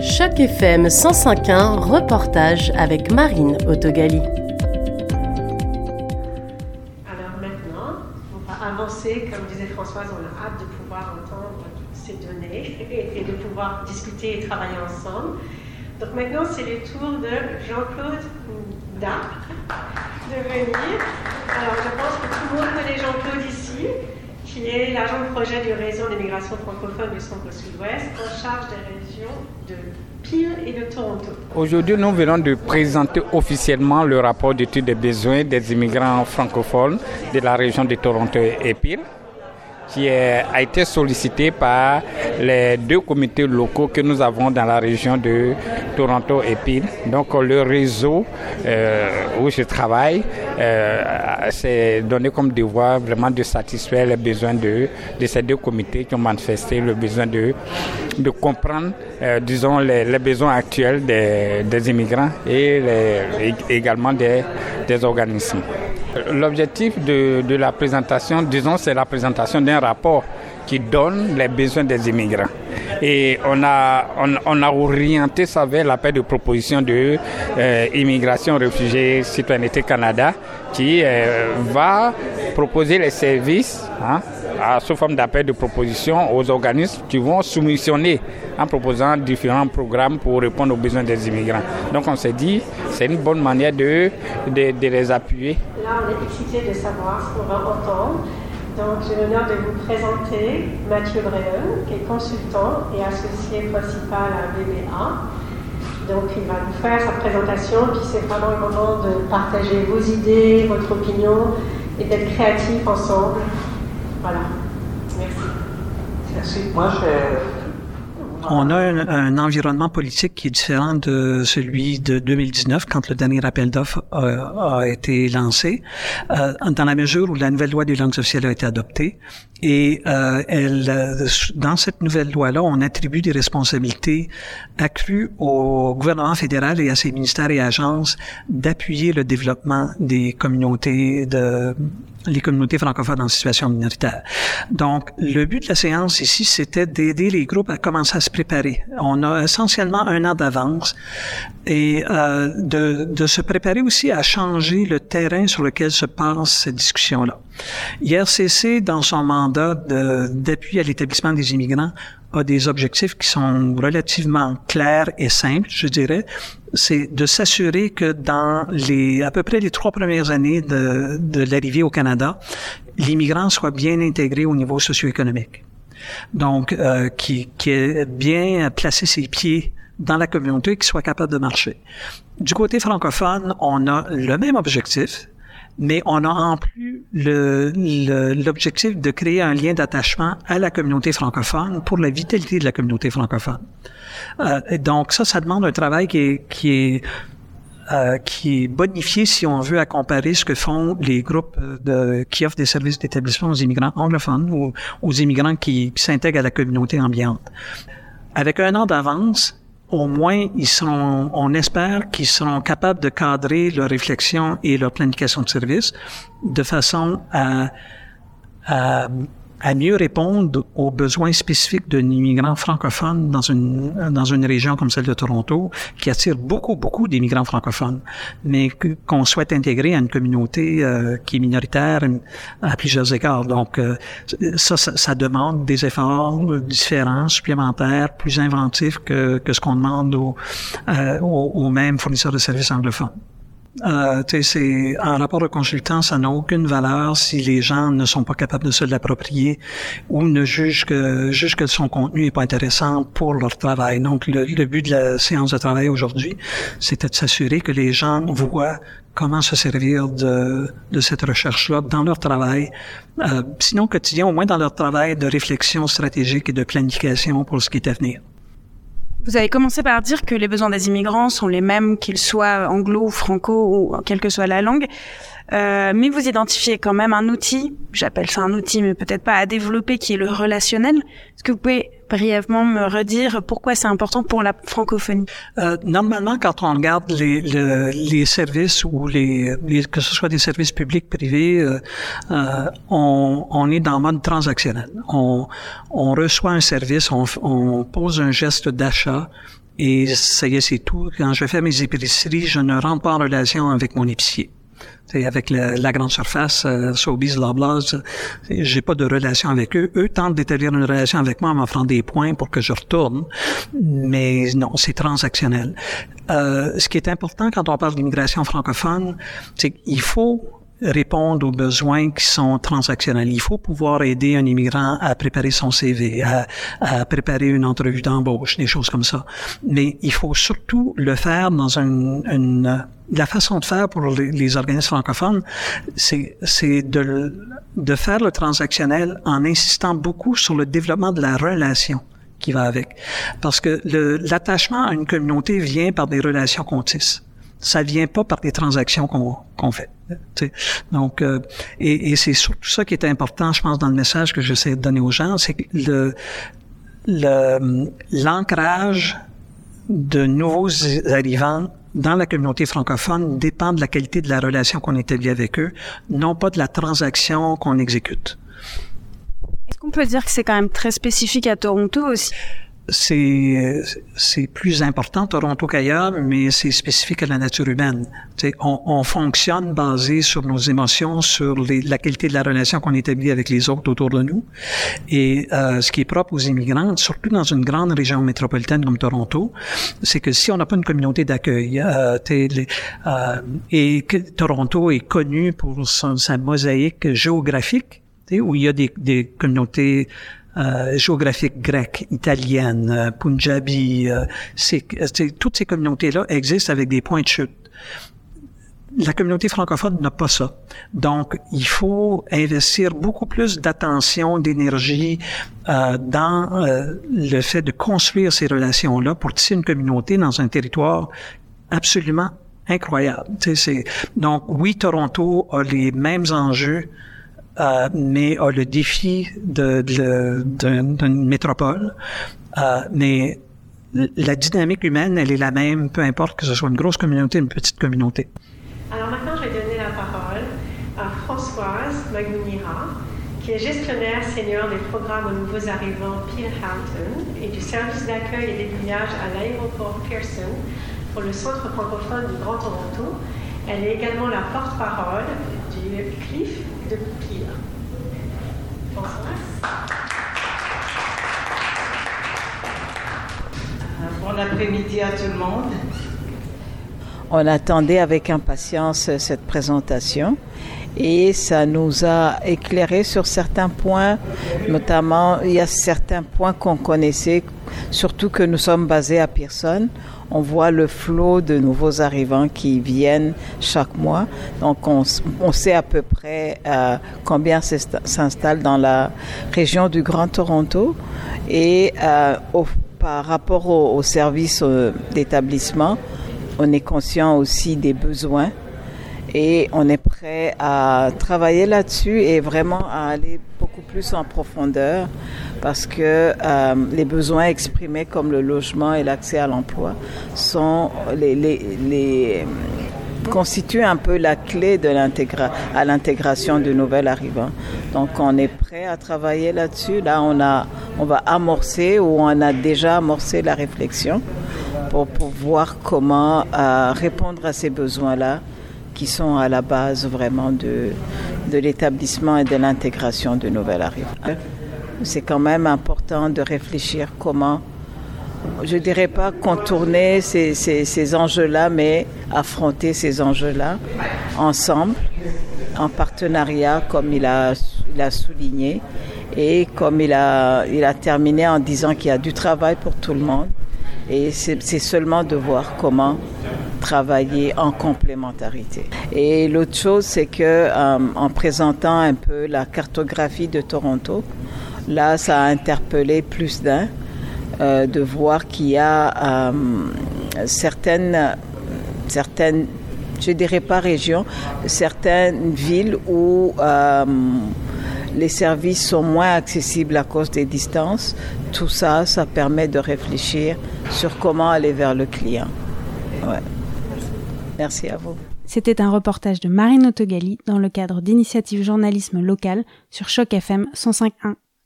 Choc FM 105.1, reportage avec Marine Autogali. Alors maintenant, on va avancer, comme disait Françoise, on a hâte de pouvoir entendre ces données et, de pouvoir discuter et travailler ensemble. Donc maintenant, c'est le tour de Jean-Claude Da de venir. Alors je pense que tout le monde connaît Jean-Claude ici, qui est l'agent de projet du réseau d'immigration francophone du centre-sud-ouest, en charge des régions de Peel et de Toronto. Aujourd'hui, nous venons de présenter officiellement le rapport d'étude des besoins des immigrants francophones de la région de Toronto et Peel qui a été sollicité par les deux comités locaux que nous avons dans la région de Toronto et Peel. Donc le réseau euh, où je travaille euh, s'est donné comme devoir vraiment de satisfaire les besoins de, ces deux comités qui ont manifesté le besoin de, comprendre, euh, disons, les, besoins actuels des, immigrants et également des, des organismes. L'objectif de, la présentation, disons, c'est la présentation d'un rapport qui donne les besoins des immigrants. Et on a, on, on a orienté ça vers l'appel de proposition de euh, Immigration, Réfugiés, Citoyenneté Canada, qui euh, va proposer les services hein, à, sous forme d'appel de proposition aux organismes qui vont soumissionner en proposant différents programmes pour répondre aux besoins des immigrants. Donc on s'est dit, c'est une bonne manière de, de, les appuyer. Là, on est excité de savoir ce qu'on va entendre. Donc, j'ai l'honneur de vous présenter Mathieu Breton, qui est consultant et associé principal à BBA. Donc, il va nous faire sa présentation, puis c'est vraiment le moment de partager vos idées, votre opinion et d'être créatifs ensemble. Voilà. Merci. Merci. Moi, je on a un, environnement politique qui est différent de celui de 2019 quand le dernier appel d'offres a, été lancé, euh, dans la mesure où la nouvelle loi des langues officielles a été adoptée. Et euh, elle, euh, dans cette nouvelle loi-là, on attribue des responsabilités accrues au gouvernement fédéral et à ses ministères et agences d'appuyer le développement des communautés de les communautés francophones en situation minoritaire. Donc, le but de la séance ici, c'était d'aider les groupes à commencer à se préparer. On a essentiellement un an d'avance et euh, de, de se préparer aussi à changer le terrain sur lequel se passe cette discussion-là. IRCC, dans son mandat d'appui à l'établissement des immigrants, a des objectifs qui sont relativement clairs et simples, je dirais. C'est de s'assurer que dans les à peu près les trois premières années de, de l'arrivée au Canada, l'immigrant soit bien intégré au niveau socio-économique. Donc, euh, qui, qui bien placé ses pieds dans la communauté, qui soit capable de marcher. Du côté francophone, on a le même objectif, mais on a en plus l'objectif de créer un lien d'attachement à la communauté francophone pour la vitalité de la communauté francophone. Euh, donc ça, ça demande un travail qui est euh, qui est bonifié si on veut à comparer ce que font les groupes de, qui offrent des services d'établissement aux immigrants anglophones ou aux immigrants qui, s'intègrent à la communauté ambiante. Avec un an d'avance, au moins, ils seront, on espère qu'ils seront capables de cadrer leur réflexion et leur planification de service de façon à, à à mieux répondre aux besoins spécifiques d'un immigrant francophone dans une, dans une région comme celle de Toronto, qui attire beaucoup, beaucoup d'immigrants francophones, mais qu'on souhaite intégrer à une communauté euh, qui est minoritaire à plusieurs égards. Donc, euh, ça, ça, demande des efforts différents, supplémentaires, plus inventifs que, que ce qu'on demande aux, euh, aux, aux mêmes fournisseurs de services anglophones. Euh, c'est un rapport de consultant, ça n'a aucune valeur si les gens ne sont pas capables de se l'approprier ou ne jugent que jugent que son contenu est pas intéressant pour leur travail. Donc le, but de la séance de travail aujourd'hui, c'était de s'assurer que les gens voient comment se servir de, de cette recherche-là dans leur travail, euh, sinon quotidien, au moins dans leur travail de réflexion stratégique et de planification pour ce qui est à venir. Vous avez commencé par dire que les besoins des immigrants sont les mêmes qu'ils soient anglo franco ou quelle que soit la langue. Euh, mais vous identifiez quand même un outil, j'appelle ça un outil, mais peut-être pas à développer, qui est le relationnel. Est-ce que vous pouvez brièvement me redire pourquoi c'est important pour la francophonie? Euh, Normalement, quand on regarde les, les services ou les, que ce soit des services publics, privés, euh, euh, on, on, est dans mode transactionnel. On, on reçoit un service, on, on pose un geste d'achat et ça y est, c'est tout. Quand je fais mes épiceries, je ne rentre pas en relation avec mon épicier. C'est avec la, grande surface, euh, Sobeys, Loblaws, j'ai pas de relation avec eux. Eux tentent d'établir une relation avec moi en m'offrant des points pour que je retourne, mais non, c'est transactionnel. Euh, ce qui est important quand on parle d'immigration francophone, c'est qu'il faut répondre aux besoins qui sont transactionnels. Il faut pouvoir aider un immigrant à préparer son CV, à, à préparer une entrevue d'embauche, des choses comme ça. Mais il faut surtout le faire dans une, une la façon de faire pour les, les organismes francophones, c'est, c'est de, de faire le transactionnel en insistant beaucoup sur le développement de la relation qui va avec. Parce que l'attachement à une communauté vient par des relations qu'on tisse ça vient pas par des transactions qu'on qu'on fait. Donc, euh, et, et c'est surtout ça qui est important, je pense, dans le message que j'essaie de donner aux gens, c'est que le l'ancrage de nouveaux arrivants dans la communauté francophone dépend de la qualité de la relation qu'on établit avec eux, non pas de la transaction qu'on exécute. Est-ce qu'on peut dire que c'est quand même très spécifique à Toronto aussi? C'est c'est plus important Toronto qu'ailleurs, mais c'est spécifique à la nature humaine. On, on, fonctionne basé sur nos émotions, sur les, la qualité de la relation qu'on établit avec les autres autour de nous. Et euh, ce qui est propre aux immigrants, surtout dans une grande région métropolitaine comme Toronto, c'est que si on n'a pas une communauté d'accueil, euh, euh, et que Toronto est connu pour son, sa mosaïque géographique, où il y a des, des communautés euh, géographique grecque, italienne, euh, punjabi, euh, c'est, toutes ces communautés-là existent avec des points de chute. La communauté francophone n'a pas ça. Donc, il faut investir beaucoup plus d'attention, d'énergie euh, dans le fait de construire ces relations-là pour tisser une communauté dans un territoire absolument incroyable. Donc, oui, Toronto a les mêmes enjeux euh, mais a le défi d'une métropole. Euh, mais la dynamique humaine, elle est la même, peu importe que ce soit une grosse communauté ou une petite communauté. Alors maintenant, je vais donner la parole à Françoise Magunira, qui est gestionnaire senior des programmes aux nouveaux arrivants Hampton et du service d'accueil et d'aiguillage à l'aéroport Pearson pour le Centre francophone du Grand Toronto. Elle est également la porte-parole du CLIF. Bon après-midi à tout le monde. On attendait avec impatience cette présentation et ça nous a éclairé sur certains points, notamment il y a certains points qu'on connaissait, surtout que nous sommes basés à Pearson on voit le flot de nouveaux arrivants qui viennent chaque mois. Donc on, sait à peu près euh, combien s'installe dans la région du Grand Toronto. Et euh, par rapport aux au services euh, d'établissement, on est conscient aussi des besoins et on est prêt à travailler là-dessus et vraiment à aller plus en profondeur parce que euh, les besoins exprimés comme le logement et l'accès à l'emploi sont constituent un peu la clé de à l'intégration du nouvel arrivant. Donc on est prêt à travailler là-dessus. Là on a on va amorcer ou on a déjà amorcé la réflexion pour, pour voir comment euh, répondre à ces besoins-là qui sont à la base vraiment de, de l'établissement et de l'intégration du nouvel arrivant. C'est quand même important de réfléchir comment, je dirais pas contourner ces, ces, ces enjeux-là, mais affronter ces enjeux-là ensemble, en partenariat, comme il a, il a souligné, et comme il a, il a terminé en disant qu'il y a du travail pour tout le monde. Et c'est seulement de voir comment travailler en complémentarité. Et l'autre chose, c'est que euh, en présentant un peu la cartographie de Toronto, là, ça a interpellé plus d'un euh, de voir qu'il y a euh, certaines, certaines, je dirais pas régions, certaines villes où les services sont moins accessibles à cause des distances. Tout ça, ça permet de réfléchir sur comment aller vers le client. Merci à vous. C'était un reportage de Marine Autogali dans le cadre d'initiatives journalisme local sur Choc FM 105.1.